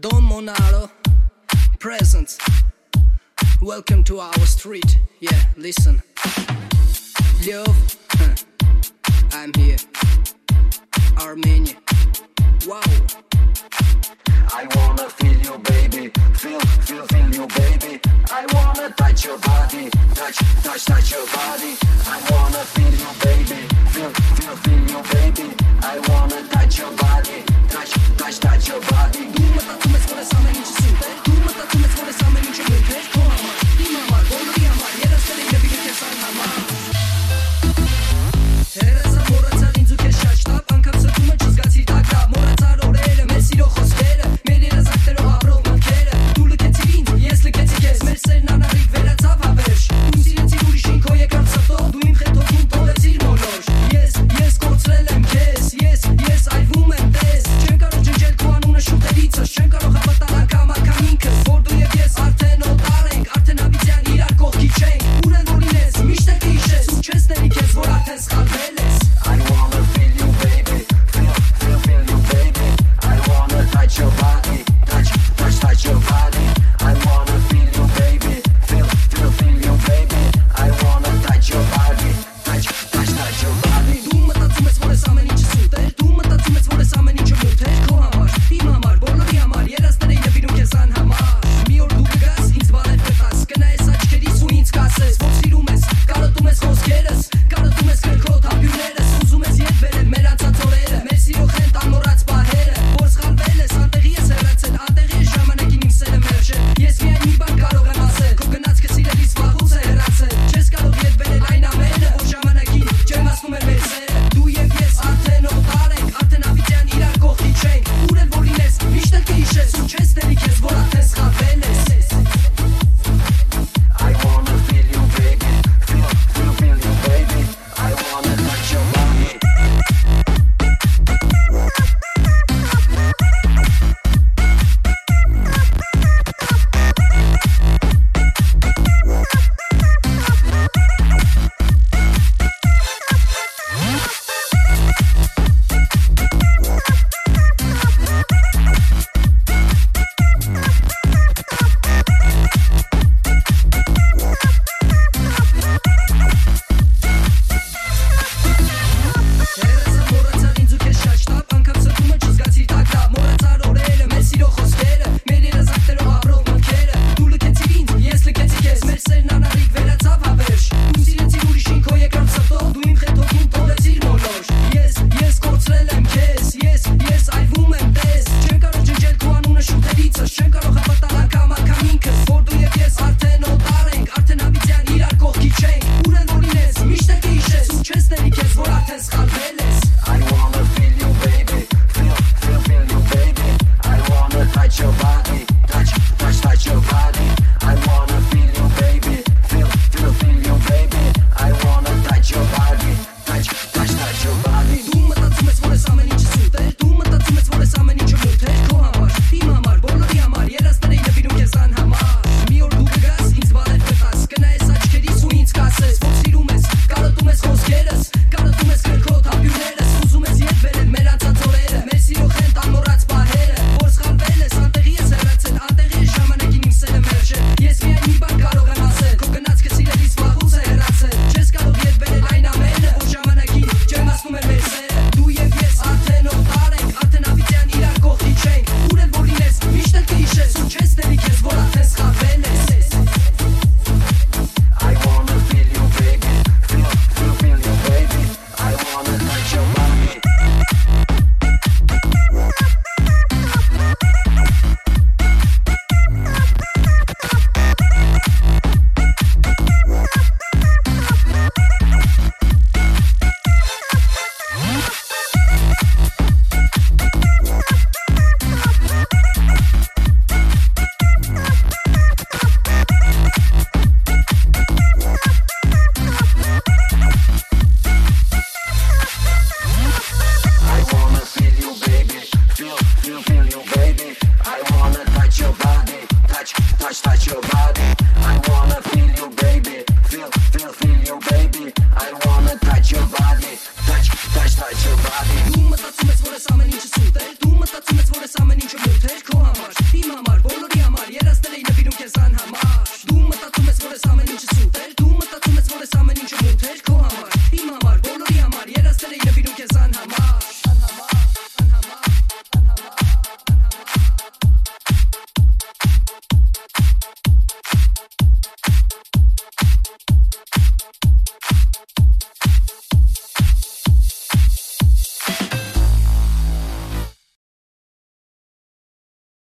Don Monaro, present. Welcome to our street. Yeah, listen. Love, huh. I'm here. Armenia. Wow. I wanna feel you, baby. Feel, feel, feel you, baby. I wanna touch your body. Touch, touch, touch your body. I wanna feel you. Thank. Thank you.